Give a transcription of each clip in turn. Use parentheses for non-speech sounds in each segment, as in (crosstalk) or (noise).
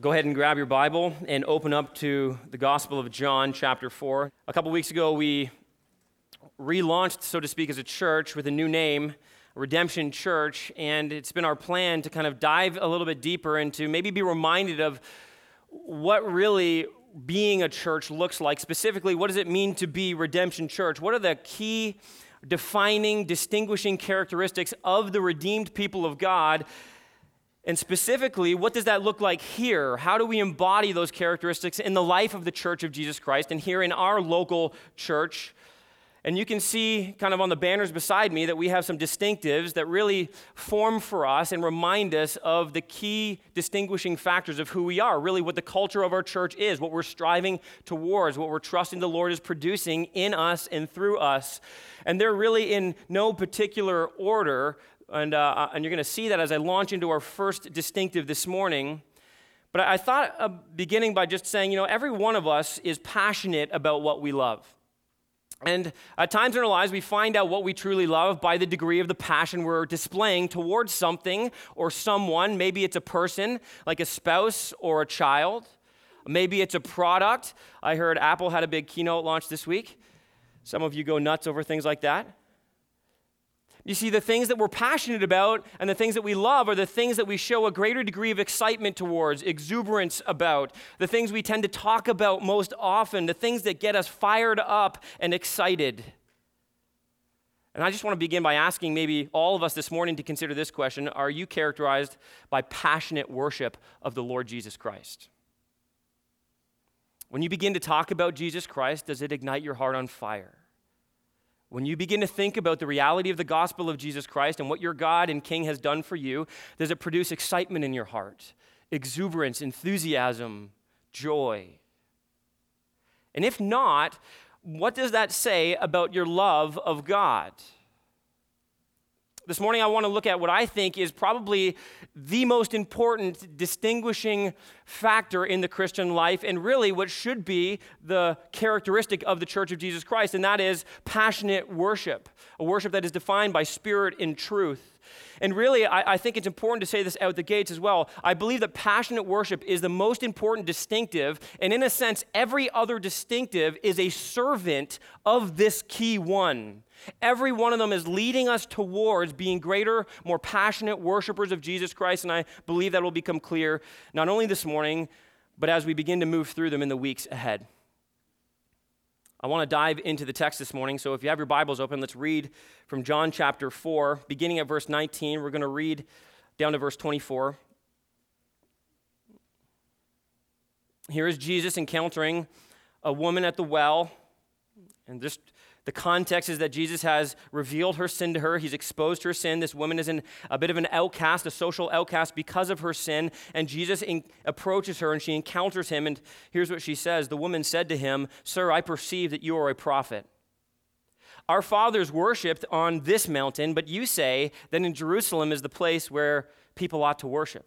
Go ahead and grab your Bible and open up to the Gospel of John, chapter 4. A couple weeks ago, we relaunched, so to speak, as a church with a new name, Redemption Church, and it's been our plan to kind of dive a little bit deeper and to maybe be reminded of what really being a church looks like. Specifically, what does it mean to be Redemption Church? What are the key defining, distinguishing characteristics of the redeemed people of God? And specifically, what does that look like here? How do we embody those characteristics in the life of the Church of Jesus Christ and here in our local church? And you can see kind of on the banners beside me that we have some distinctives that really form for us and remind us of the key distinguishing factors of who we are, really what the culture of our church is, what we're striving towards, what we're trusting the Lord is producing in us and through us. And they're really in no particular order, and, uh, and you're going to see that as I launch into our first distinctive this morning. But I thought of beginning by just saying, you know, every one of us is passionate about what we love. And at times in our lives, we find out what we truly love by the degree of the passion we're displaying towards something or someone. Maybe it's a person, like a spouse or a child. Maybe it's a product. I heard Apple had a big keynote launch this week. Some of you go nuts over things like that. You see, the things that we're passionate about and the things that we love are the things that we show a greater degree of excitement towards, exuberance about, the things we tend to talk about most often, the things that get us fired up and excited. And I just want to begin by asking maybe all of us this morning to consider this question Are you characterized by passionate worship of the Lord Jesus Christ? When you begin to talk about Jesus Christ, does it ignite your heart on fire? When you begin to think about the reality of the gospel of Jesus Christ and what your God and King has done for you, does it produce excitement in your heart, exuberance, enthusiasm, joy? And if not, what does that say about your love of God? This morning, I want to look at what I think is probably the most important distinguishing factor in the Christian life, and really what should be the characteristic of the Church of Jesus Christ, and that is passionate worship, a worship that is defined by spirit and truth. And really, I, I, think it's important to say this out the gates as well. I believe that passionate worship is the most important distinctive, and in a sense, every other distinctive is a servant of this key one. Every one of them is leading us towards being greater, more passionate worshipers of Jesus Christ, and I believe that will become clear not only this morning, but as we begin to move through them in the weeks ahead. I want to dive into the text this morning, so if you have your Bibles open, let's read from John chapter 4, beginning at verse 19. We're going to read down to verse 24. Here is Jesus encountering a woman at the well, and just the context is that Jesus has revealed her sin to her. He's exposed her sin. This woman is in a bit of an outcast, a social outcast because of her sin. And Jesus in- approaches her and she encounters him. And here's what she says The woman said to him, Sir, I perceive that you are a prophet. Our fathers worshiped on this mountain, but you say that in Jerusalem is the place where people ought to worship.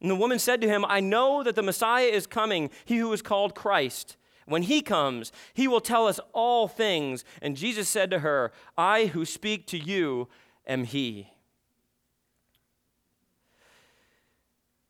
And the woman said to him, I know that the Messiah is coming, he who is called Christ. When he comes, he will tell us all things. And Jesus said to her, I who speak to you am he.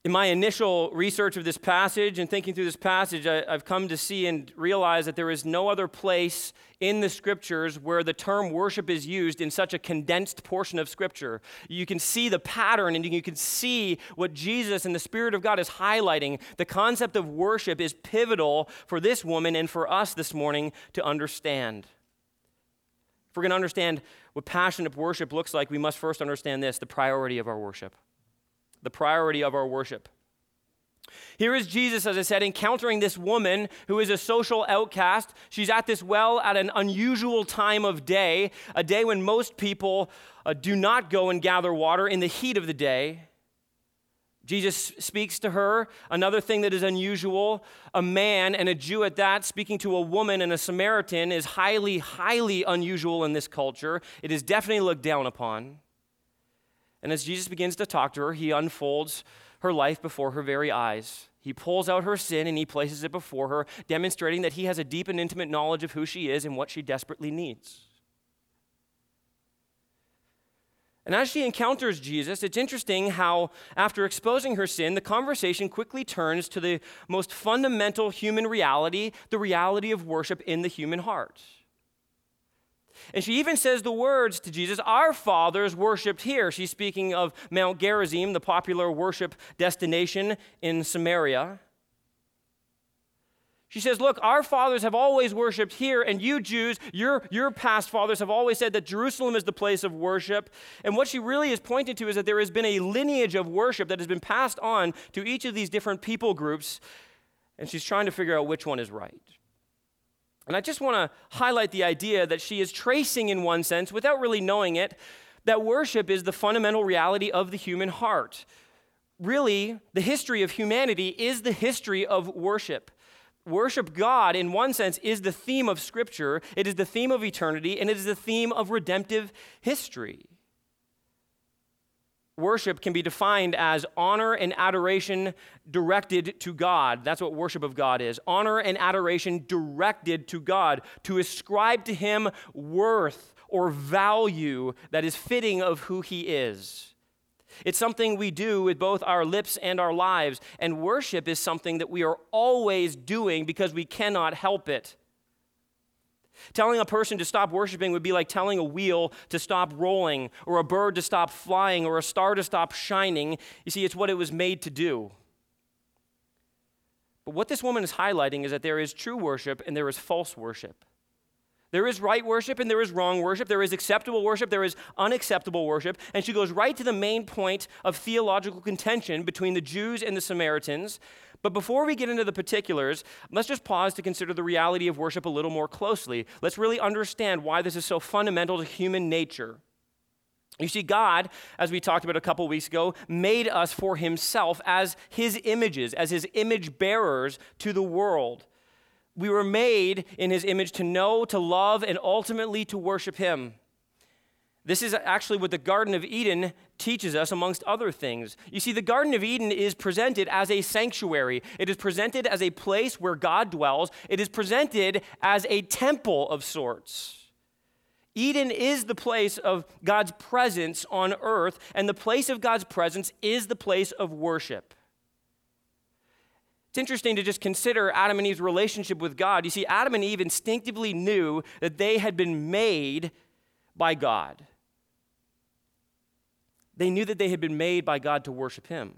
In my initial research of this passage and thinking through this passage, I, have come to see and realize that there is no other place in the scriptures where the term worship is used in such a condensed portion of scripture. You can see the pattern and you can see what Jesus and the Spirit of God is highlighting. The concept of worship is pivotal for this woman and for us this morning to understand. If we're going to understand what passionate worship looks like, we must first understand this the priority of our worship the priority of our worship. Here is Jesus, as I said, encountering this woman who is a social outcast. She's at this well at an unusual time of day, a day when most people uh, do not go and gather water in the heat of the day. Jesus speaks to her. Another thing that is unusual a man and a Jew at that speaking to a woman and a Samaritan is highly, highly unusual in this culture. It is definitely looked down upon. And as Jesus begins to talk to her, he unfolds her life before her very eyes. He pulls out her sin and he places it before her, demonstrating that he has a deep and intimate knowledge of who she is and what she desperately needs. And as she encounters Jesus, it's interesting how, after exposing her sin, the conversation quickly turns to the most fundamental human reality the reality of worship in the human heart. And she even says the words to Jesus, Our fathers worshiped here. She's speaking of Mount Gerizim, the popular worship destination in Samaria. She says, Look, our fathers have always worshiped here, and you Jews, your, your past fathers have always said that Jerusalem is the place of worship. And what she really is pointing to is that there has been a lineage of worship that has been passed on to each of these different people groups, and she's trying to figure out which one is right. And I just want to highlight the idea that she is tracing, in one sense, without really knowing it, that worship is the fundamental reality of the human heart. Really, the history of humanity is the history of worship worship God, in one sense, is the theme of Scripture, it is the theme of eternity, and it is the theme of redemptive history. Worship can be defined as honor and adoration directed to God. That's what worship of God is. Honor and adoration directed to God, to ascribe to Him worth or value that is fitting of who He is. It's something we do with both our lips and our lives. And worship is something that we are always doing because we cannot help it. Telling a person to stop worshiping would be like telling a wheel to stop rolling, or a bird to stop flying, or a star to stop shining. You see, it's what it was made to do. But what this woman is highlighting is that there is true worship and there is false worship. There is right worship and there is wrong worship. There is acceptable worship, there is unacceptable worship. And she goes right to the main point of theological contention between the Jews and the Samaritans. But before we get into the particulars, let's just pause to consider the reality of worship a little more closely. Let's really understand why this is so fundamental to human nature. You see, God, as we talked about a couple weeks ago, made us for himself as his images, as his image bearers to the world. We were made in his image to know, to love, and ultimately to worship him. This is actually what the Garden of Eden teaches us, amongst other things. You see, the Garden of Eden is presented as a sanctuary, it is presented as a place where God dwells, it is presented as a temple of sorts. Eden is the place of God's presence on earth, and the place of God's presence is the place of worship. It's interesting to just consider Adam and Eve's relationship with God. You see, Adam and Eve instinctively knew that they had been made by God. They knew that they had been made by God to worship Him.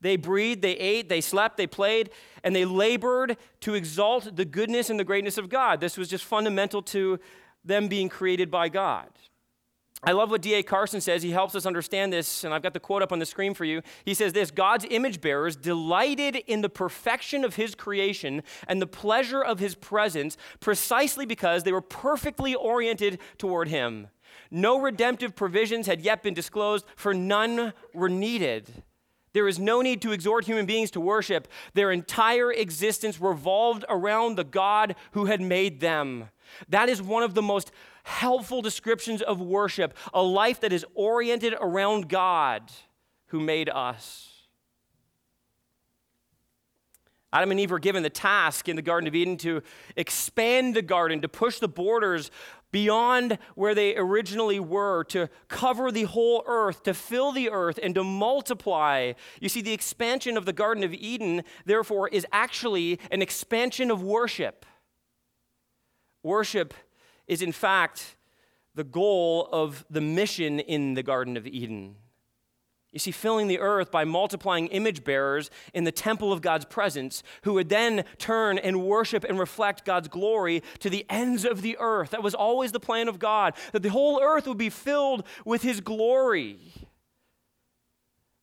They breathed, they ate, they slept, they played, and they labored to exalt the goodness and the greatness of God. This was just fundamental to them being created by God. I love what D.A. Carson says. He helps us understand this, and I've got the quote up on the screen for you. He says this God's image bearers delighted in the perfection of his creation and the pleasure of his presence precisely because they were perfectly oriented toward him. No redemptive provisions had yet been disclosed, for none were needed. There is no need to exhort human beings to worship. Their entire existence revolved around the God who had made them. That is one of the most helpful descriptions of worship a life that is oriented around God who made us. Adam and Eve were given the task in the Garden of Eden to expand the garden, to push the borders beyond where they originally were, to cover the whole earth, to fill the earth, and to multiply. You see, the expansion of the Garden of Eden, therefore, is actually an expansion of worship. Worship is, in fact, the goal of the mission in the Garden of Eden. You see, filling the earth by multiplying image bearers in the temple of God's presence, who would then turn and worship and reflect God's glory to the ends of the earth. That was always the plan of God, that the whole earth would be filled with His glory.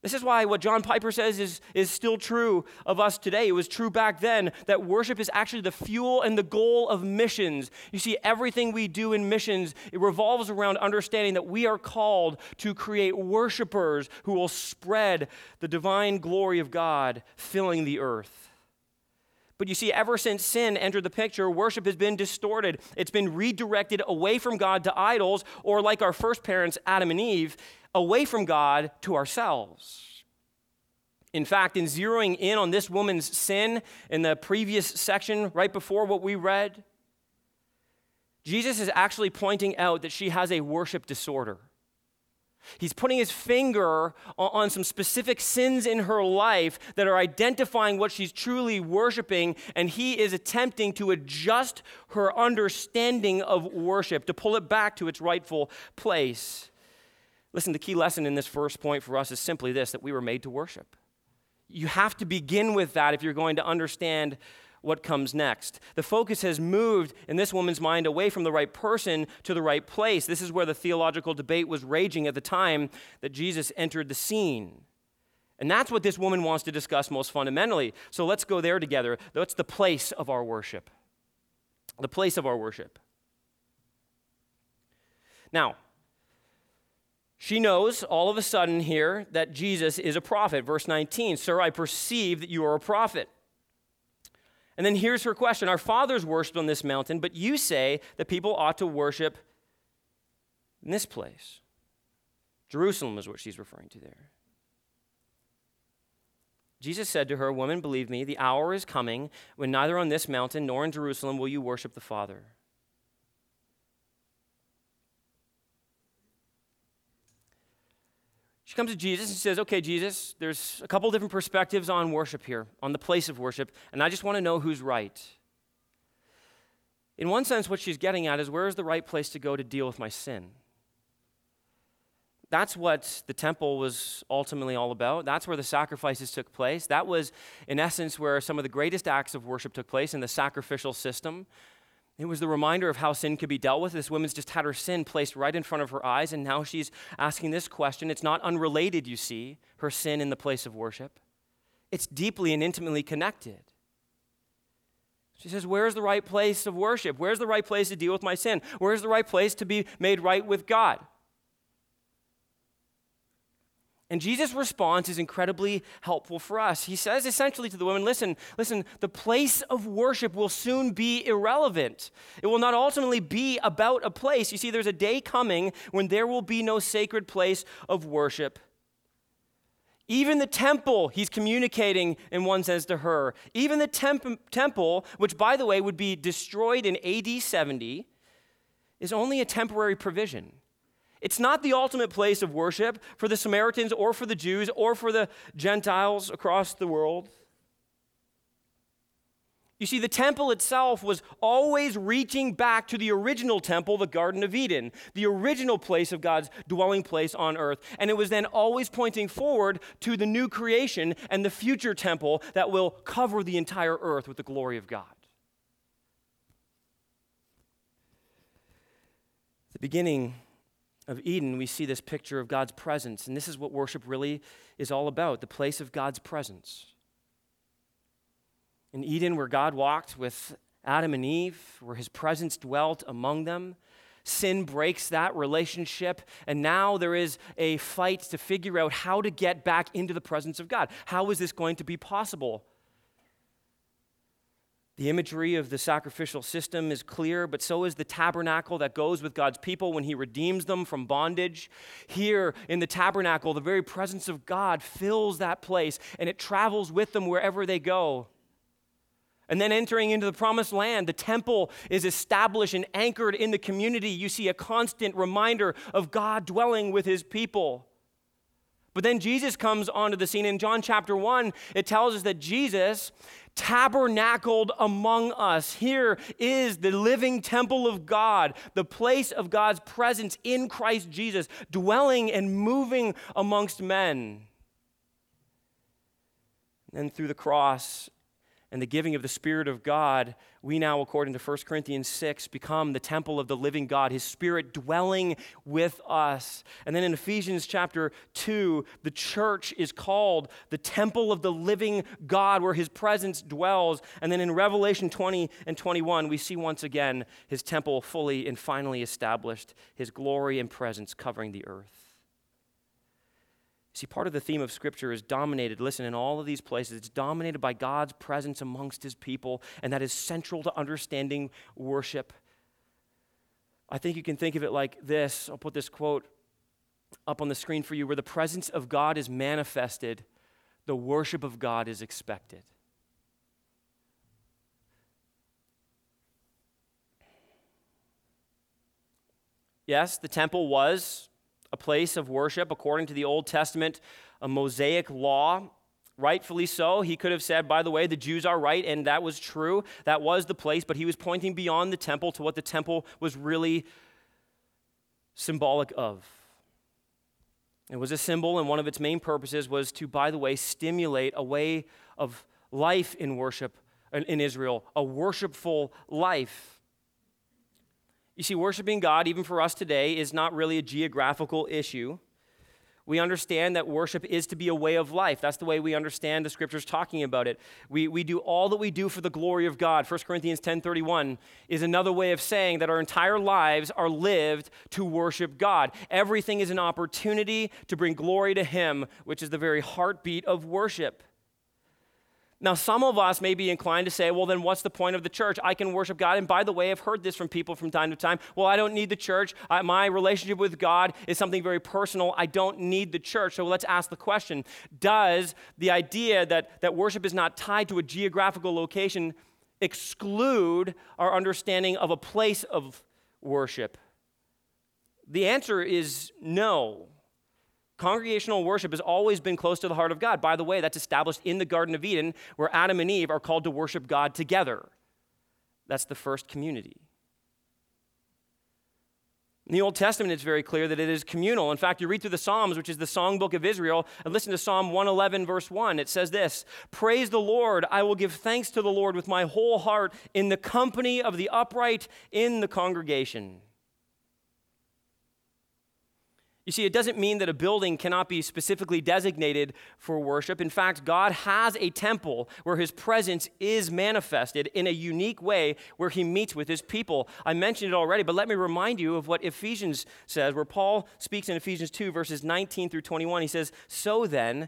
This is why what John Piper says is, is still true of us today. It was true back then that worship is actually the fuel and the goal of missions. You see, everything we do in missions, it revolves around understanding that we are called to create worshipers who will spread the divine glory of God filling the earth. But you see, ever since sin entered the picture, worship has been distorted. It's been redirected away from God to idols, or like our first parents, Adam and Eve, away from God to ourselves. In fact, in zeroing in on this woman's sin in the previous section, right before what we read, Jesus is actually pointing out that she has a worship disorder. He's putting his finger on some specific sins in her life that are identifying what she's truly worshiping, and he is attempting to adjust her understanding of worship, to pull it back to its rightful place. Listen, the key lesson in this first point for us is simply this that we were made to worship. You have to begin with that if you're going to understand what comes next. The focus has moved in this woman's mind away from the right person to the right place. This is where the theological debate was raging at the time that Jesus entered the scene. And that's what this woman wants to discuss most fundamentally. So let's go there together. That's the place of our worship. The place of our worship. Now, she knows all of a sudden here that Jesus is a prophet. Verse 19 Sir, I perceive that you are a prophet. And then here's her question Our fathers worshiped on this mountain, but you say that people ought to worship in this place. Jerusalem is what she's referring to there. Jesus said to her, Woman, believe me, the hour is coming when neither on this mountain nor in Jerusalem will you worship the Father. She comes to Jesus and says, Okay, Jesus, there's a couple different perspectives on worship here, on the place of worship, and I just want to know who's right. In one sense, what she's getting at is where is the right place to go to deal with my sin? That's what the temple was ultimately all about. That's where the sacrifices took place. That was, in essence, where some of the greatest acts of worship took place in the sacrificial system. It was the reminder of how sin could be dealt with. This woman's just had her sin placed right in front of her eyes, and now she's asking this question. It's not unrelated, you see, her sin in the place of worship. It's deeply and intimately connected. She says, Where's the right place of worship? Where's the right place to deal with my sin? Where's the right place to be made right with God? And Jesus' response is incredibly helpful for us. He says essentially to the woman, listen, listen, the place of worship will soon be irrelevant. It will not ultimately be about a place. You see, there's a day coming when there will be no sacred place of worship. Even the temple, he's communicating in one sense to her. Even the temp- temple, which by the way would be destroyed in AD 70, is only a temporary provision. It's not the ultimate place of worship for the Samaritans or for the Jews or for the Gentiles across the world. You see, the temple itself was always reaching back to the original temple, the Garden of Eden, the original place of God's dwelling place on earth. And it was then always pointing forward to the new creation and the future temple that will cover the entire earth with the glory of God. The beginning of Eden, we see this picture of God's presence. And this is what worship really is all about the place of God's presence. In Eden, where God walked with Adam and Eve, where his presence dwelt among them, sin breaks that relationship. And now there is a fight to figure out how to get back into the presence of God. How is this going to be possible? The imagery of the sacrificial system is clear, but so is the tabernacle that goes with God's people when He redeems them from bondage. Here in the tabernacle, the very presence of God fills that place and it travels with them wherever they go. And then entering into the promised land, the temple is established and anchored in the community. You see a constant reminder of God dwelling with His people. But then Jesus comes onto the scene. In John chapter 1, it tells us that Jesus tabernacled among us. Here is the living temple of God, the place of God's presence in Christ Jesus, dwelling and moving amongst men. And through the cross and the giving of the Spirit of God, we now, according to 1 Corinthians 6, become the temple of the living God, His Spirit dwelling with us. And then in Ephesians chapter 2, the church is called the temple of the living God, where His presence dwells. And then in Revelation 20 and 21, we see once again His temple fully and finally established, His glory and presence covering the earth. See, part of the theme of Scripture is dominated, listen, in all of these places, it's dominated by God's presence amongst His people, and that is central to understanding worship. I think you can think of it like this. I'll put this quote up on the screen for you where the presence of God is manifested, the worship of God is expected. Yes, the temple was a place of worship according to the Old Testament, a Mosaic law. Rightfully so. He could have said, by the way, the Jews are right, and that was true. That was the place, but he was pointing beyond the temple to what the temple was really symbolic of. It was a symbol, and one of its main purposes was to, by the way, stimulate a way of life in worship in Israel, a worshipful life. You see, worshiping God, even for us today, is not really a geographical issue. We understand that worship is to be a way of life. That's the way we understand the scriptures talking about it. We, we do all that we do for the glory of God. 1 Corinthians 10.31 is another way of saying that our entire lives are lived to worship God. Everything is an opportunity to bring glory to Him, which is the very heartbeat of worship. Now, some of us may be inclined to say, well, then what's the point of the church? I can worship God. And by the way, I've heard this from people from time to time. Well, I don't need the church. I, my relationship with God is something very personal. I don't need the church. So let's ask the question Does the idea that, that worship is not tied to a geographical location exclude our understanding of a place of worship? The answer is no. Congregational worship has always been close to the heart of God. By the way, that's established in the Garden of Eden, where Adam and Eve are called to worship God together. That's the first community. In the Old Testament, it's very clear that it is communal. In fact, you read through the Psalms, which is the songbook of Israel, and listen to Psalm 111, verse 1. It says this Praise the Lord. I will give thanks to the Lord with my whole heart in the company of the upright in the congregation. You see, it doesn't mean that a building cannot be specifically designated for worship. In fact, God has a temple where his presence is manifested in a unique way where he meets with his people. I mentioned it already, but let me remind you of what Ephesians says, where Paul speaks in Ephesians 2, verses 19 through 21. He says, So then,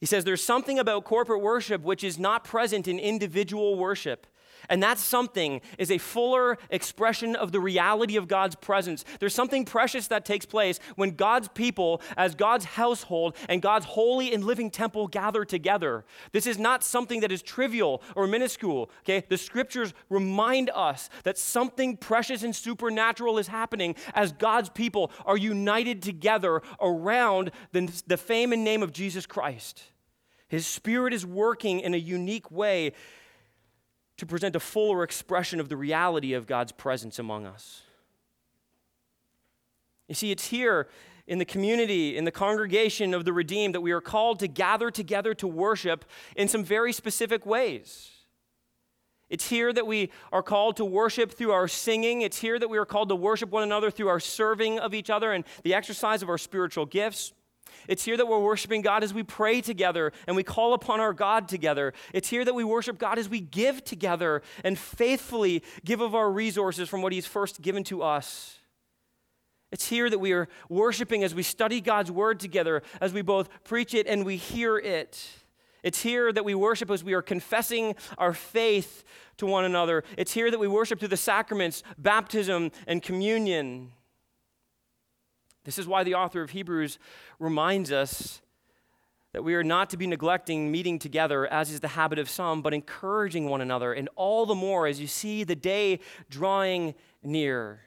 he says there's something about corporate worship which is not present in individual worship. And that something is a fuller expression of the reality of God's presence. There's something precious that takes place when God's people, as God's household and God's holy and living temple gather together. This is not something that is trivial or minuscule, okay? The scriptures remind us that something precious and supernatural is happening as God's people are united together around the, the fame and name of Jesus Christ. His spirit is working in a unique way to present a fuller expression of the reality of God's presence among us. You see, it's here in the community, in the congregation of the redeemed, that we are called to gather together to worship in some very specific ways. It's here that we are called to worship through our singing. It's here that we are called to worship one another through our serving of each other and the exercise of our spiritual gifts. It's here that we're worshiping God as we pray together and we call upon our God together. It's here that we worship God as we give together and faithfully give of our resources from what He's first given to us. It's here that we are worshiping as we study God's word together, as we both preach it and we hear it. It's here that we worship as we are confessing our faith to one another. It's here that we worship through the sacraments, baptism, and communion. This is why the author of Hebrews reminds us that we are not to be neglecting meeting together, as is the habit of some, but encouraging one another, and all the more as you see the day drawing near.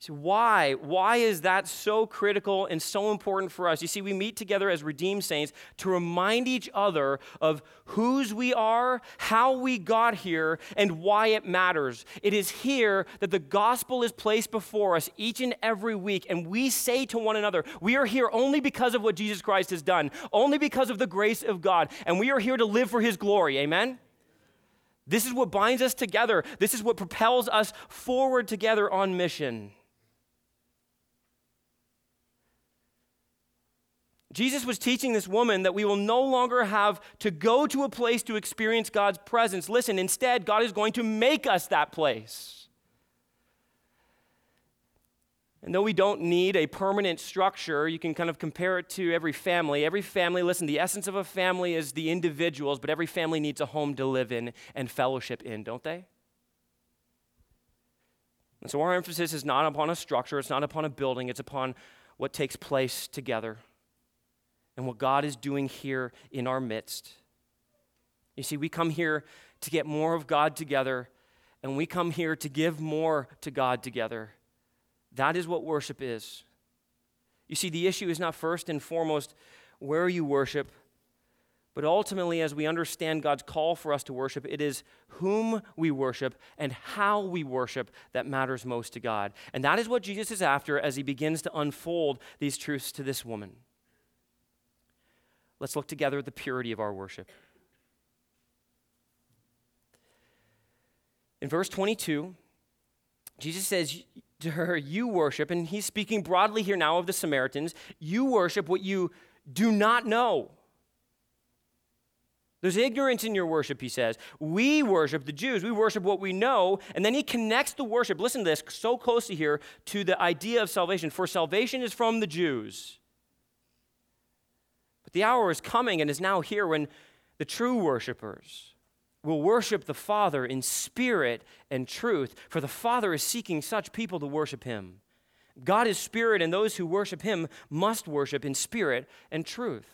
So, why? Why is that so critical and so important for us? You see, we meet together as redeemed saints to remind each other of whose we are, how we got here, and why it matters. It is here that the gospel is placed before us each and every week, and we say to one another, We are here only because of what Jesus Christ has done, only because of the grace of God, and we are here to live for his glory. Amen? This is what binds us together, this is what propels us forward together on mission. Jesus was teaching this woman that we will no longer have to go to a place to experience God's presence. Listen, instead, God is going to make us that place. And though we don't need a permanent structure, you can kind of compare it to every family. Every family, listen, the essence of a family is the individuals, but every family needs a home to live in and fellowship in, don't they? And so our emphasis is not upon a structure, it's not upon a building, it's upon what takes place together and what God is doing here in our midst. You see, we come here to get more of God together, and we come here to give more to God together. That is what worship is. You see, the issue is not first and foremost where you worship, but ultimately, as we understand God's call for us to worship, it is whom we worship and how we worship that matters most to God. And that is what Jesus is after as he begins to unfold these truths to this woman. Let's look together at the purity of our worship. In verse 22, Jesus says to her, You worship, and he's speaking broadly here now of the Samaritans, you worship what you do not know. There's ignorance in your worship, he says. We worship, the Jews, we worship what we know. And then he connects the worship, listen to this, so closely here, to the idea of salvation. For salvation is from the Jews. But the hour is coming and is now here when the true worshipers will worship the Father in spirit and truth, for the Father is seeking such people to worship him. God is spirit, and those who worship him must worship in spirit and truth.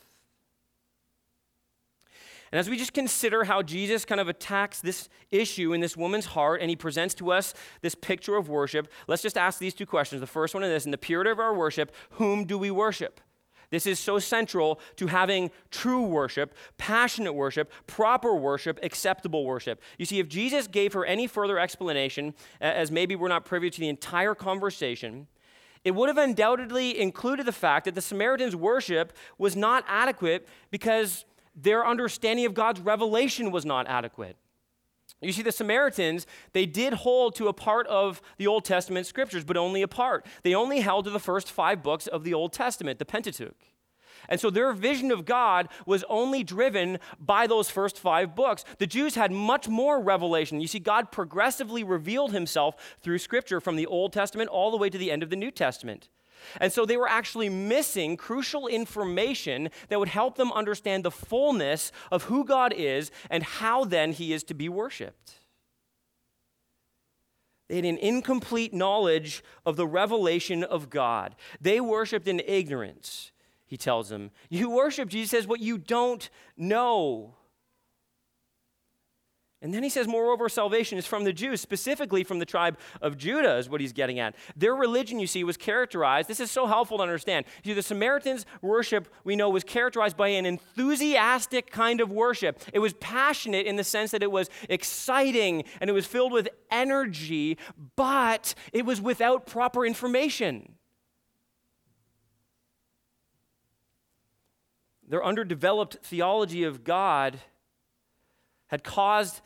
And as we just consider how Jesus kind of attacks this issue in this woman's heart and he presents to us this picture of worship, let's just ask these two questions. The first one is this In the purity of our worship, whom do we worship? This is so central to having true worship, passionate worship, proper worship, acceptable worship. You see, if Jesus gave her any further explanation, as maybe we're not privy to the entire conversation, it would have undoubtedly included the fact that the Samaritans' worship was not adequate because their understanding of God's revelation was not adequate. You see, the Samaritans, they did hold to a part of the Old Testament scriptures, but only a part. They only held to the first five books of the Old Testament, the Pentateuch. And so their vision of God was only driven by those first five books. The Jews had much more revelation. You see, God progressively revealed himself through Scripture from the Old Testament all the way to the end of the New Testament. And so they were actually missing crucial information that would help them understand the fullness of who God is and how then he is to be worshiped. They had an incomplete knowledge of the revelation of God. They worshiped in ignorance, he tells them. You worship, Jesus says, what you don't know. And then he says, moreover, salvation is from the Jews, specifically from the tribe of Judah, is what he's getting at. Their religion, you see, was characterized, this is so helpful to understand. See, the Samaritans' worship, we know, was characterized by an enthusiastic kind of worship. It was passionate in the sense that it was exciting and it was filled with energy, but it was without proper information. Their underdeveloped theology of God had caused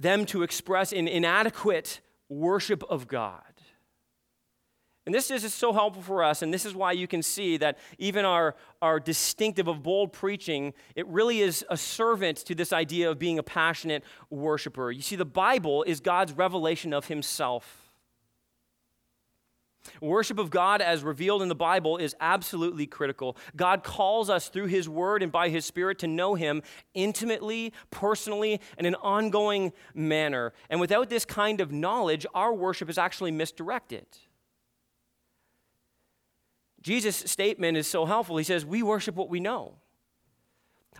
them to express an inadequate worship of God. And this is so helpful for us, and this is why you can see that even our, our distinctive of bold preaching, it really is a servant to this idea of being a passionate worshiper. You see, the Bible is God's revelation of Himself. Worship of God, as revealed in the Bible, is absolutely critical. God calls us through His Word and by His Spirit to know Him intimately, personally, in an ongoing manner. And without this kind of knowledge, our worship is actually misdirected. Jesus' statement is so helpful. He says, We worship what we know.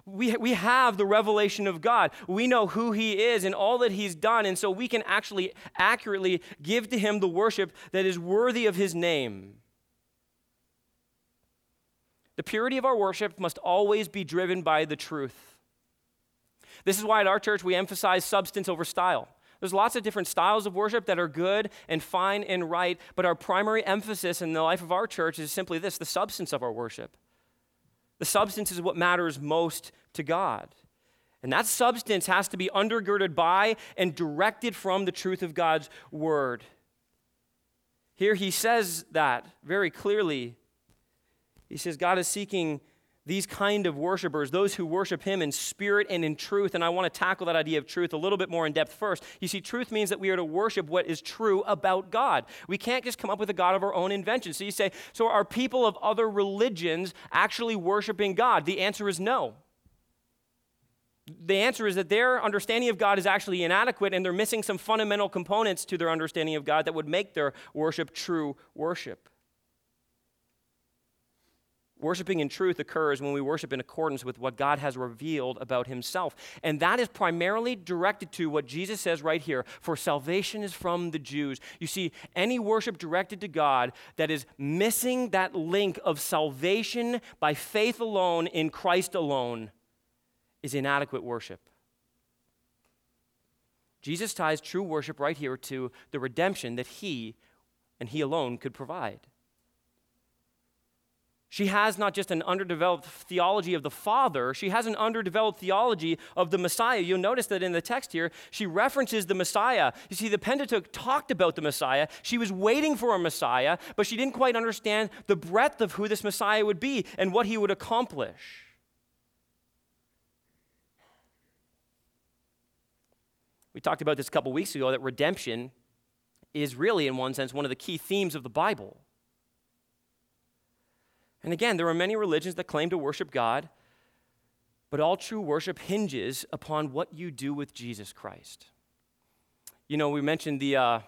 We, we have the revelation of God. We know who He is and all that He's done, and so we can actually accurately give to Him the worship that is worthy of His name. The purity of our worship must always be driven by the truth. This is why at our church we emphasize substance over style. There's lots of different styles of worship that are good and fine and right, but our primary emphasis in the life of our church is simply this the substance of our worship. The substance is what matters most to God. And that substance has to be undergirded by and directed from the truth of God's word. Here he says that very clearly he says God is seeking these kind of worshipers, those who worship him in spirit and in truth. And I want to tackle that idea of truth a little bit more in depth first. You see, truth means that we are to worship what is true about God. We can't just come up with a God of our own invention. So you say, so are people of other religions actually worshiping God? The answer is no. The answer is that their understanding of God is actually inadequate and they're missing some fundamental components to their understanding of God that would make their worship true worship. Worshiping in truth occurs when we worship in accordance with what God has revealed about himself. And that is primarily directed to what Jesus says right here for salvation is from the Jews. You see, any worship directed to God that is missing that link of salvation by faith alone in Christ alone is inadequate worship. Jesus ties true worship right here to the redemption that he and he alone could provide. She has not just an underdeveloped theology of the Father, she has an underdeveloped theology of the Messiah. You'll notice that in the text here, she references the Messiah. You see, the Pentateuch talked about the Messiah. She was waiting for a Messiah, but she didn't quite understand the breadth of who this Messiah would be and what he would accomplish. We talked about this a couple weeks ago that redemption is really, in one sense, one of the key themes of the Bible. And again, there are many religions that claim to worship God, but all true worship hinges upon what you do with Jesus Christ. You know, we mentioned the, uh,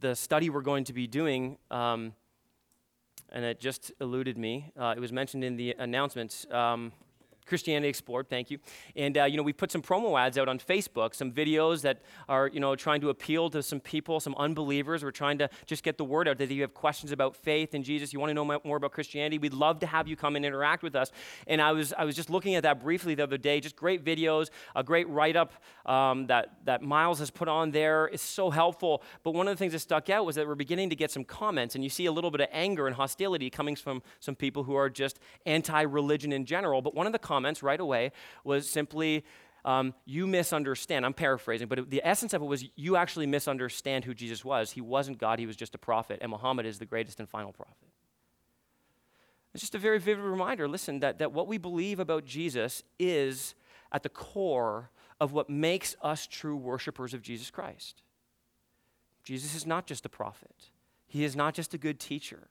the study we're going to be doing, um, and it just eluded me. Uh, it was mentioned in the announcements. Um, Christianity Explored, thank you. And, uh, you know, we put some promo ads out on Facebook, some videos that are, you know, trying to appeal to some people, some unbelievers. We're trying to just get the word out that if you have questions about faith and Jesus, you want to know more about Christianity, we'd love to have you come and interact with us. And I was, I was just looking at that briefly the other day, just great videos, a great write-up um, that, that Miles has put on there. It's so helpful. But one of the things that stuck out was that we're beginning to get some comments, and you see a little bit of anger and hostility coming from some people who are just anti-religion in general. But one of the comments right away was simply, um, you misunderstand. I'm paraphrasing, but it, the essence of it was you actually misunderstand who Jesus was. He wasn't God, he was just a prophet, and Muhammad is the greatest and final prophet. It's just a very vivid reminder listen, that, that what we believe about Jesus is at the core of what makes us true worshipers of Jesus Christ. Jesus is not just a prophet, he is not just a good teacher.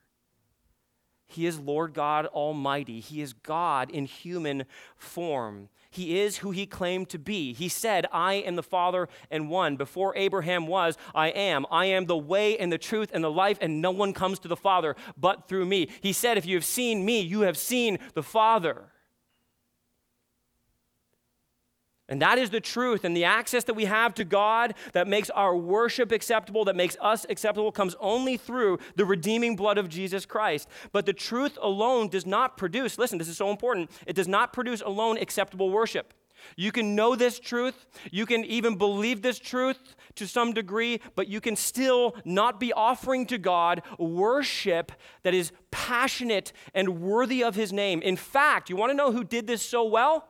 He is Lord God Almighty. He is God in human form. He is who he claimed to be. He said, I am the Father and one. Before Abraham was, I am. I am the way and the truth and the life, and no one comes to the Father but through me. He said, If you have seen me, you have seen the Father. And that is the truth. And the access that we have to God that makes our worship acceptable, that makes us acceptable, comes only through the redeeming blood of Jesus Christ. But the truth alone does not produce, listen, this is so important, it does not produce alone acceptable worship. You can know this truth, you can even believe this truth to some degree, but you can still not be offering to God worship that is passionate and worthy of His name. In fact, you want to know who did this so well?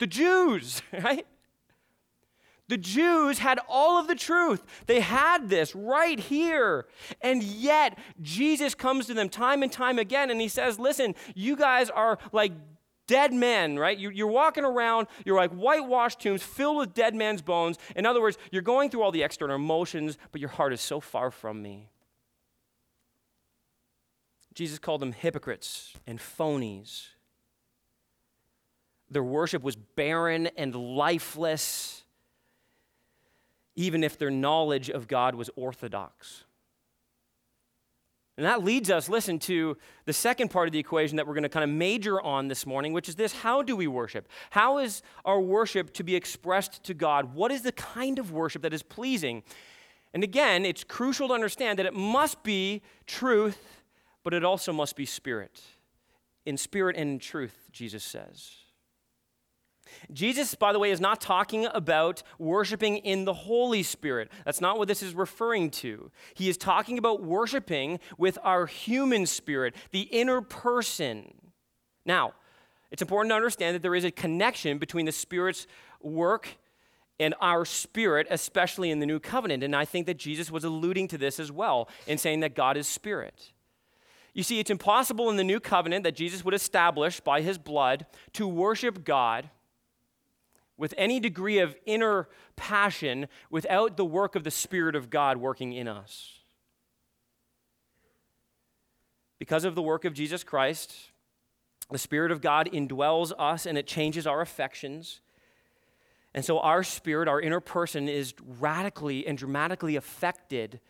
The Jews, (laughs) right? The Jews had all of the truth. They had this right here. And yet, Jesus comes to them time and time again and he says, Listen, you guys are like dead men, right? You're walking around, you're like whitewashed tombs filled with dead men's bones. In other words, you're going through all the external emotions, but your heart is so far from me. Jesus called them hypocrites and phonies. Their worship was barren and lifeless, even if their knowledge of God was orthodox. And that leads us, listen, to the second part of the equation that we're going to kind of major on this morning, which is this how do we worship? How is our worship to be expressed to God? What is the kind of worship that is pleasing? And again, it's crucial to understand that it must be truth, but it also must be spirit. In spirit and in truth, Jesus says. Jesus, by the way, is not talking about worshiping in the Holy Spirit. That's not what this is referring to. He is talking about worshiping with our human spirit, the inner person. Now, it's important to understand that there is a connection between the Spirit's work and our spirit, especially in the new covenant. And I think that Jesus was alluding to this as well in saying that God is spirit. You see, it's impossible in the new covenant that Jesus would establish by his blood to worship God with any degree of inner passion without the work of the Spirit of God working in us. Because of the work of Jesus Christ, the Spirit of God indwells us and it changes our affections. And so our spirit, our inner person, is radically and dramatically affected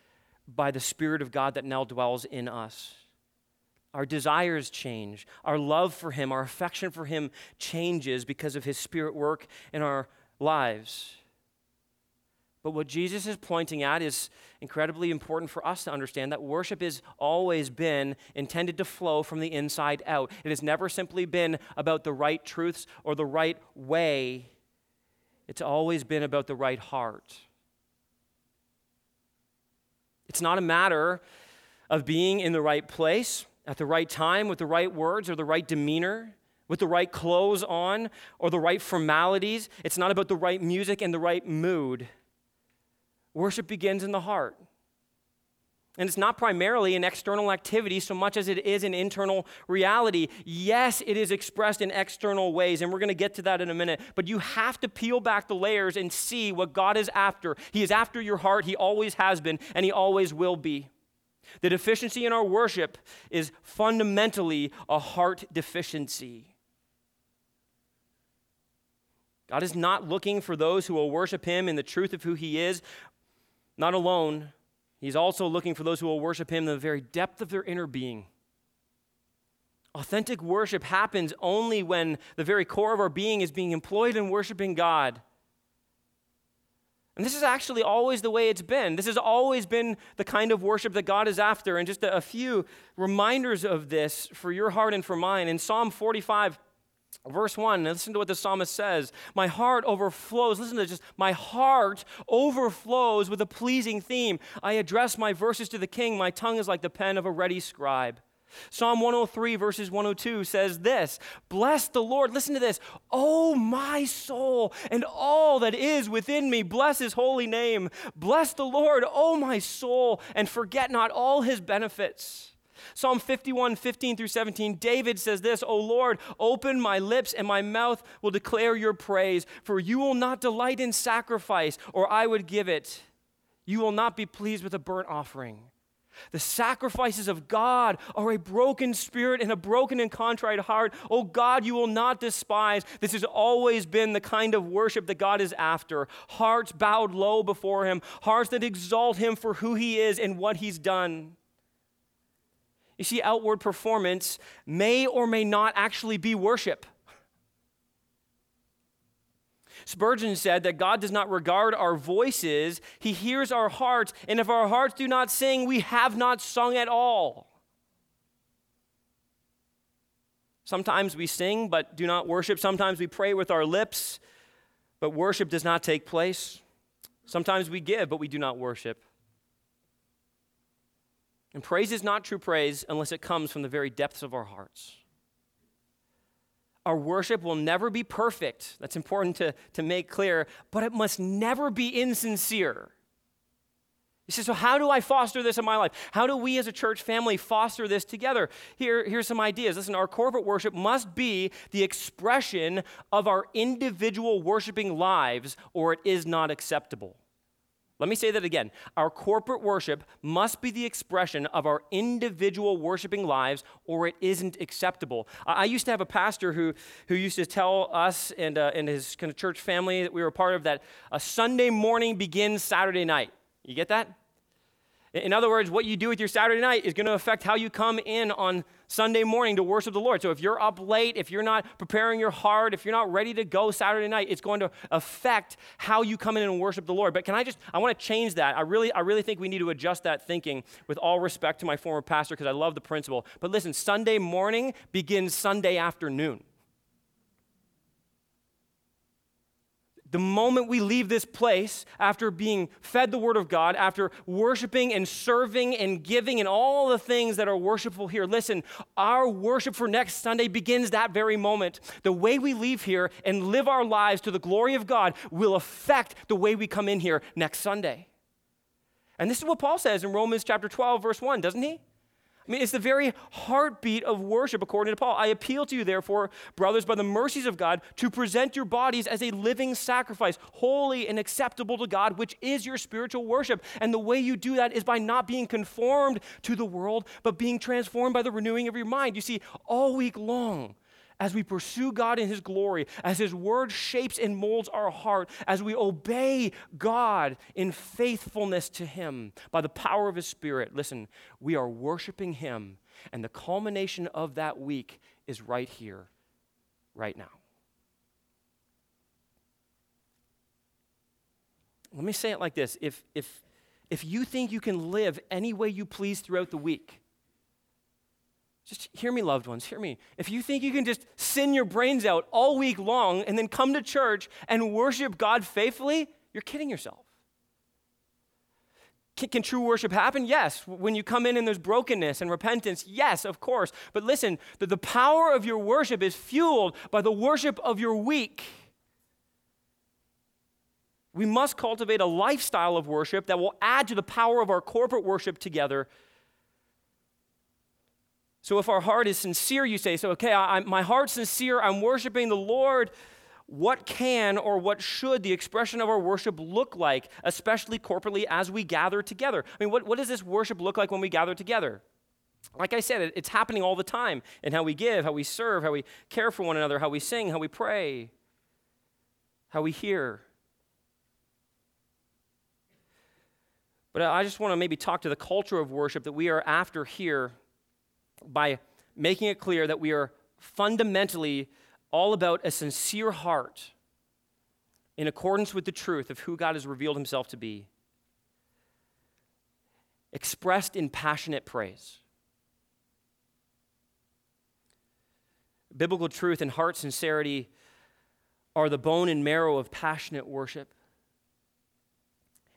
by the Spirit of God that now dwells in us. Our desires change. Our love for Him, our affection for Him changes because of His Spirit work in our lives. But what Jesus is pointing at is incredibly important for us to understand that worship has always been intended to flow from the inside out. It has never simply been about the right truths or the right way, it's always been about the right heart. It's not a matter of being in the right place at the right time with the right words or the right demeanor, with the right clothes on or the right formalities. It's not about the right music and the right mood. Worship begins in the heart. And it's not primarily an external activity so much as it is an internal reality. Yes, it is expressed in external ways, and we're going to get to that in a minute. But you have to peel back the layers and see what God is after. He is after your heart, He always has been, and He always will be. The deficiency in our worship is fundamentally a heart deficiency. God is not looking for those who will worship Him in the truth of who He is. Not alone, He's also looking for those who will worship Him in the very depth of their inner being. Authentic worship happens only when the very core of our being is being employed in worshiping God. And this is actually always the way it's been. This has always been the kind of worship that God is after. And just a, few reminders of this for your heart and for mine. In Psalm 45, Verse 1, listen to what the psalmist says. My heart overflows. Listen to this. Just, my heart overflows with a pleasing theme. I address my verses to the king. My tongue is like the pen of a ready scribe. Psalm 103, verses 102 says this Bless the Lord. Listen to this. Oh, my soul, and all that is within me, bless his holy name. Bless the Lord, oh, my soul, and forget not all his benefits. Psalm 51, 15 through 17, David says this O Lord, open my lips, and my mouth will declare your praise. For you will not delight in sacrifice, or I would give it. You will not be pleased with a burnt offering. The sacrifices of God are a broken spirit and a broken and contrite heart. Oh God, you will not despise. This has always been the kind of worship that God is after. Hearts bowed low before Him, hearts that exalt Him for who He is and what He's done. You see, outward performance may or may not actually be worship. Spurgeon said that God does not regard our voices, He hears our hearts, and if our hearts do not sing, we have not sung at all. Sometimes we sing but do not worship. Sometimes we pray with our lips, but worship does not take place. Sometimes we give, but we do not worship. And praise is not true praise unless it comes from the very depths of our hearts. Our worship will never be perfect. That's important to, to make clear, but it must never be insincere. He says, so how do I foster this in my life? How do we as a church family foster this together? Here, here's some ideas. Listen, our corporate worship must be the expression of our individual worshiping lives, or it is not acceptable. Let me say that again. Our corporate worship must be the expression of our individual worshiping lives, or it isn't acceptable. I used to have a pastor who, who used to tell us and, uh, and his kind of church family that we were part of that a Sunday morning begins Saturday night. You get that? In other words, what you do with your Saturday night is going to affect how you come in on Sunday morning to worship the Lord. So if you're up late, if you're not preparing your heart, if you're not ready to go Saturday night, it's going to affect how you come in and worship the Lord. But can I just I want to change that. I really I really think we need to adjust that thinking with all respect to my former pastor because I love the principle. But listen, Sunday morning begins Sunday afternoon. The moment we leave this place, after being fed the Word of God, after worshiping and serving and giving and all the things that are worshipful here, listen, our worship for next Sunday begins that very moment. The way we leave here and live our lives to the glory of God will affect the way we come in here next Sunday. And this is what Paul says in Romans chapter 12, verse 1, doesn't he? I mean, it's the very heartbeat of worship, according to Paul. I appeal to you, therefore, brothers, by the mercies of God, to present your bodies as a living sacrifice, holy and acceptable to God, which is your spiritual worship. And the way you do that is by not being conformed to the world, but being transformed by the renewing of your mind. You see, all week long, as we pursue God in His glory, as His word shapes and molds our heart, as we obey God in faithfulness to Him by the power of His Spirit, listen, we are worshiping Him. And the culmination of that week is right here, right now. Let me say it like this if, if, if you think you can live any way you please throughout the week, just hear me, loved ones, hear me. If you think you can just sin your brains out all week long and then come to church and worship God faithfully, you're kidding yourself. Can, can, true worship happen? Yes. When you come in and there's brokenness and repentance, yes, of course. But listen, the, the power of your worship is fueled by the worship of your week. We must cultivate a lifestyle of worship that will add to the power of our corporate worship together so if our heart is sincere, you say, so okay, I, my heart's sincere, I'm worshiping the Lord. What can or what should the expression of our worship look like, especially corporately as we gather together? I mean, what, what does this worship look like when we gather together? Like I said, it's happening all the time in how we give, how we serve, how we care for one another, how we sing, how we pray, how we hear. But I just want to maybe talk to the culture of worship that we are after here by making it clear that we are fundamentally all about a sincere heart in accordance with the truth of who God has revealed himself to be, expressed in passionate praise. Biblical truth and heart sincerity are the bone and marrow of passionate worship.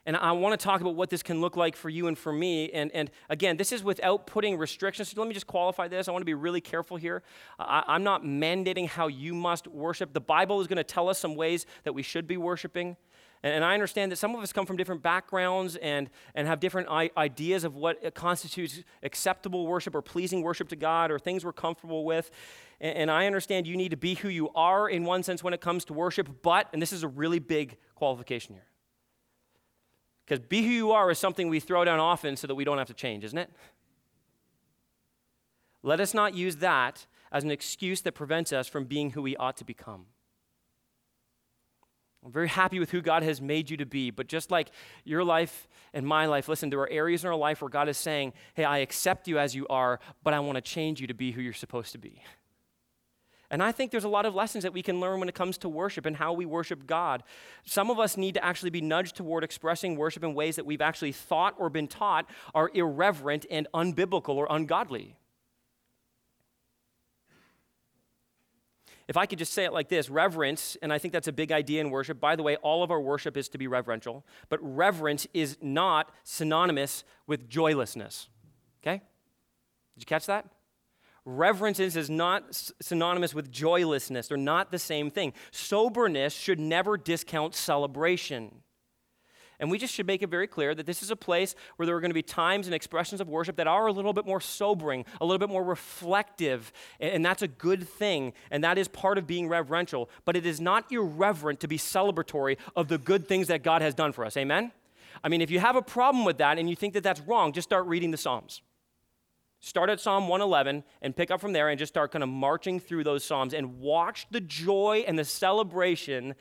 And I want to talk about what this can look like for you and for me. And, and again, this is without putting restrictions. So let me just qualify this. I want to be really careful here. I, I'm not mandating how you must worship. The Bible is going to tell us some ways that we should be worshiping. And, I understand that some of us come from different backgrounds and, and have different I- ideas of what constitutes acceptable worship or pleasing worship to God or things we're comfortable with. And, and I understand you need to be who you are in one sense when it comes to worship, but, and this is a really big qualification here because be who you are is something we throw down often so that we don't have to change, isn't it? Let us not use that as an excuse that prevents us from being who we ought to become. I'm very happy with who God has made you to be, but just like your life and my life, listen, there are areas in our life where God is saying, Hey, I accept you as you are, but I want to change you to be who you're supposed to be. And I think there's a lot of lessons that we can learn when it comes to worship and how we worship God. Some of us need to actually be nudged toward expressing worship in ways that we've actually thought or been taught are irreverent and unbiblical or ungodly. If I could just say it like this reverence, and I think that's a big idea in worship. By the way, all of our worship is to be reverential, but reverence is not synonymous with joylessness. Okay? Did you catch that? Reverence is not synonymous with joylessness. They're not the same thing. Soberness should never discount celebration. And we just should make it very clear that this is a place where there are going to be times and expressions of worship that are a little bit more sobering, a little bit more reflective, and that's a good thing. And that is part of being reverential. But it is not irreverent to be celebratory of the good things that God has done for us. Amen? I mean, if you have a problem with that and you think that that's wrong, just start reading the Psalms start at Psalm 111 and pick up from there and just start kind of marching through those Psalms and watch the joy and the celebration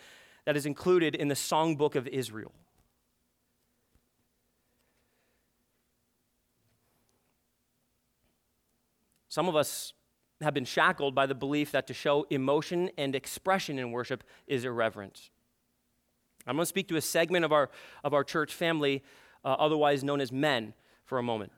that is included in the Songbook of Israel. Some of us have been shackled by the belief that to show emotion and expression in worship is irreverent. I'm going to speak to a segment of our, of our church family, uh, otherwise known as men, for a moment.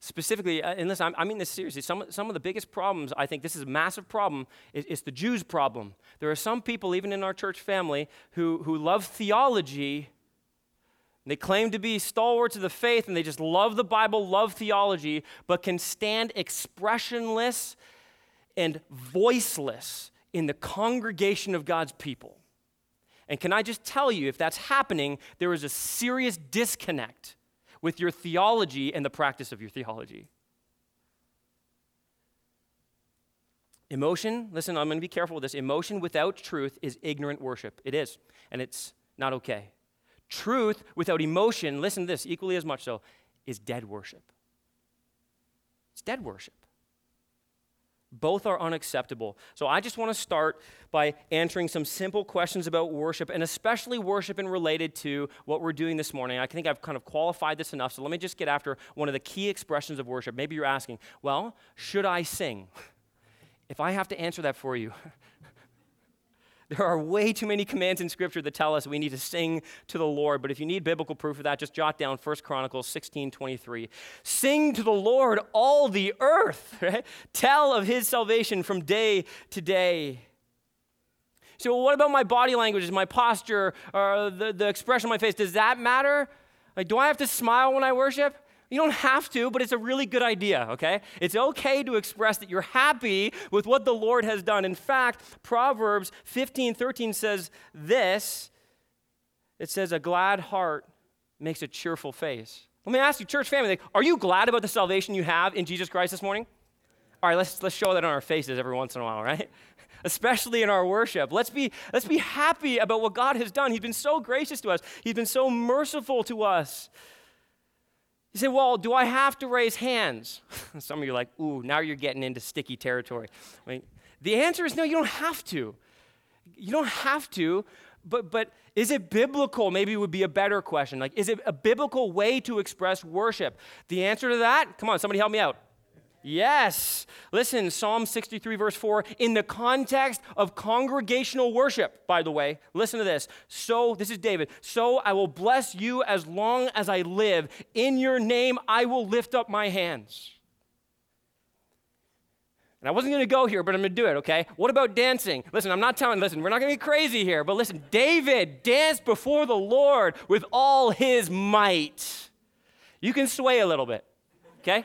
Specifically, uh, and listen, I mean this seriously, some, some of the biggest problems, I think this is a massive problem, is, is the Jews' problem. There are some people, even in our church family, who, who love theology they claim to be stalwarts of the faith and they just love the Bible, love theology, but can stand expressionless and voiceless in the congregation of God's people. And can I just tell you, if that's happening, there is a serious disconnect with your theology and the practice of your theology. Emotion, listen, I'm going to be careful with this. Emotion without truth is ignorant worship. It is, and it's not okay. Truth without emotion, listen to this, equally as much so, is dead worship. It's dead worship. Both are unacceptable. So I just want to start by answering some simple questions about worship, and especially worship in related to what we're doing this morning. I think I've kind of qualified this enough, so let me just get after one of the key expressions of worship. Maybe you're asking, well, should I sing? If I have to answer that for you, There are way too many commands in Scripture that tell us we need to sing to the Lord. But if you need biblical proof of that, just jot down 1 Chronicles 16 23. Sing to the Lord, all the earth. (laughs) Right? Tell of his salvation from day to day. So, what about my body language, my posture, or the, the expression of my face? Does that matter? Like, do I have to smile when I worship? You don't have to, but it's a really good idea, okay? It's okay to express that you're happy with what the Lord has done. In fact, Proverbs 15 13 says this it says, A glad heart makes a cheerful face. Let me ask you, church family, are you glad about the salvation you have in Jesus Christ this morning? All right, let's, let's show that on our faces every once in a while, right? (laughs) Especially in our worship. Let's be, let's be happy about what God has done. He's been so gracious to us, He's been so merciful to us. You say, well, do I have to raise hands? (laughs) Some of you are like, ooh, now you're getting into sticky territory. I mean, the answer is no, you don't have to. You don't have to, but, but is it biblical? Maybe would be a better question. Like, is it a biblical way to express worship? The answer to that, come on, somebody help me out. Yes. Listen, Psalm 63, verse 4, in the context of congregational worship, by the way, listen to this. So, this is David. So I will bless you as long as I live. In your name I will lift up my hands. And I wasn't going to go here, but I'm going to do it, okay? What about dancing? Listen, I'm not telling, listen, we're not going to be crazy here, but listen, David danced before the Lord with all his might. You can sway a little bit, okay?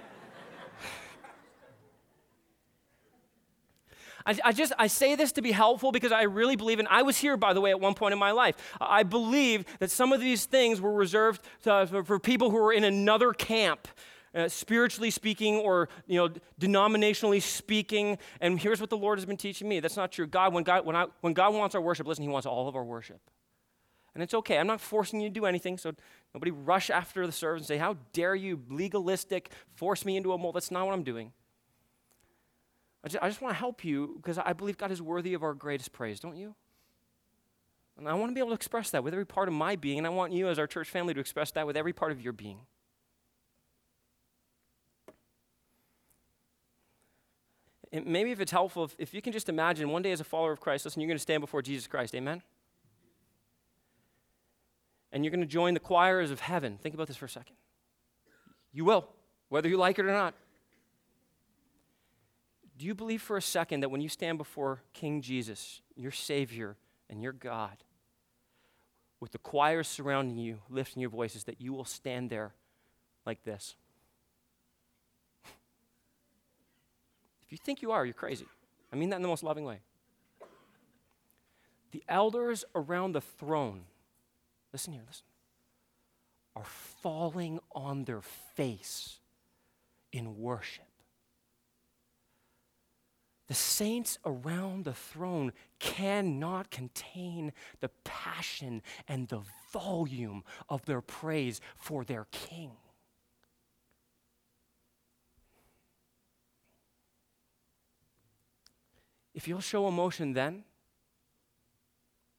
I, I, just I say this to be helpful because I really believe, and I was here, by the way, at one point in my life. I believe that some of these things were reserved to, for, for, people who were in another camp. Uh, spiritually speaking or you know denominationally speaking. And here's what the lord has been teaching me. That's not true. God when god when, I, when god wants our worship listen he wants all of our worship. And it's okay. I'm not forcing you to do anything so nobody rush after the service and say how dare you legalistic force me into a mold? That's not what i'm doing I just, just want to help you because I believe God is worthy of our greatest praise, don't you? And I want to be able to express that with every part of my being, and I want you as our church family to express that with every part of your being. And maybe if it's helpful, if, if you can just imagine one day as a follower of Christ, listen, you're going to stand before Jesus Christ, amen? And you're going to join the choirs of heaven. Think about this for a second. You will, whether you like it or not. Do you believe for a second that when you stand before King Jesus, your Savior and your God, with the choirs surrounding you, lifting your voices, that you will stand there like this? if you think you are, you're crazy. I mean that in the most loving way. The elders around the throne, listen here, listen, are falling on their face in worship. The saints around the throne cannot contain the passion and the volume of their praise for their king. If you'll show emotion then,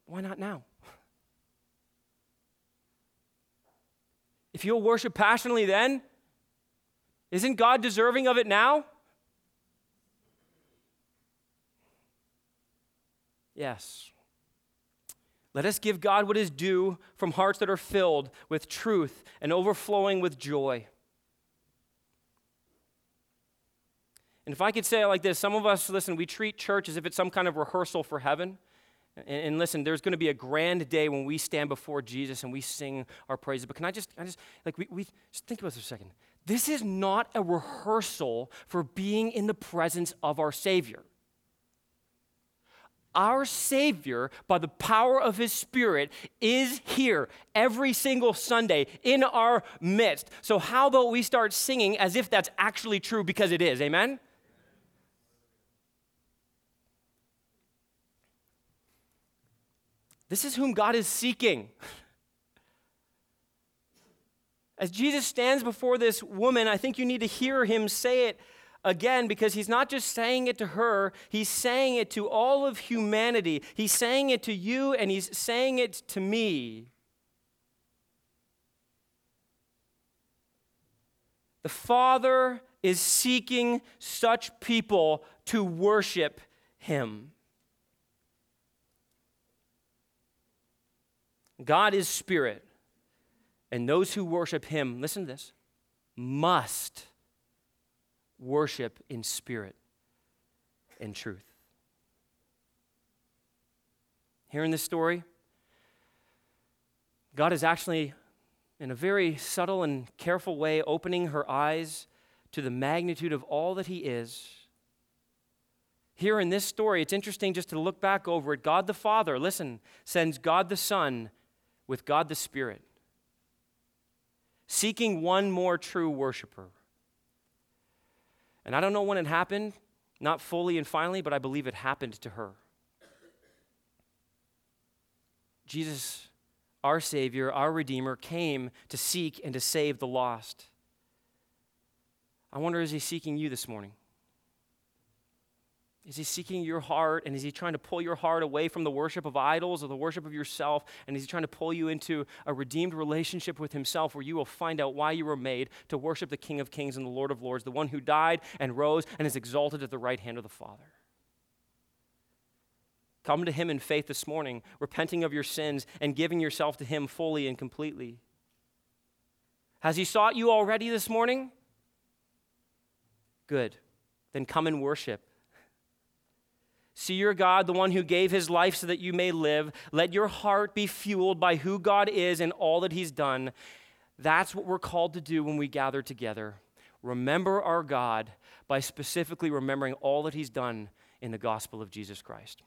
why not now? If you'll worship passionately then, Isn't God deserving of it now? Yes. Let us give God what is due from hearts that are filled with truth and overflowing with joy. And if I could say it like this, some of us, listen, we treat church as if it's some kind of rehearsal for heaven. And, and listen, there's going to be a grand day when we stand before Jesus and we sing our praises. But can I just, I just like, we, we just think about this for a second. This is not a rehearsal for being in the presence of our Savior our Savior, by the power of His Spirit, is here every single Sunday in our midst. So, how about we start singing as if that's actually true because it is? Amen? This is whom God is seeking. As Jesus stands before this woman, I think you need to hear him say it again because he's not just saying it to her, he's saying it to all of humanity. He's saying it to you and he's saying it to me. The Father is seeking such people to worship him. God is spirit, and those who worship him, listen to this, must worship in spirit and truth. Here in this story, God is actually, in a very subtle and careful way, opening her eyes to the magnitude of all that He is. Here in this story, it's interesting just to look back over it. God the Father, listen, sends God the Son with God the Spirit, seeking one more true worshiper. And I don't know when it happened, not fully and finally, but I believe it happened to her. Jesus, our Savior, our Redeemer, came to seek and to save the lost. I wonder, is He seeking you this morning? Is he seeking your heart and is he trying to pull your heart away from the worship of idols or the worship of yourself? And is he trying to pull you into a redeemed relationship with himself where you will find out why you were made to worship the King of Kings and the Lord of Lords, the one who died and rose and is exalted at the right hand of the Father? Come to him in faith this morning, repenting of your sins and giving yourself to him fully and completely. Has he sought you already this morning? Good. Then come and worship. See your God, the one who gave his life so that you may live. Let your heart be fueled by who God is and all that he's done. That's what we're called to do when we gather together. Remember our God by specifically remembering all that he's done in the gospel of Jesus Christ.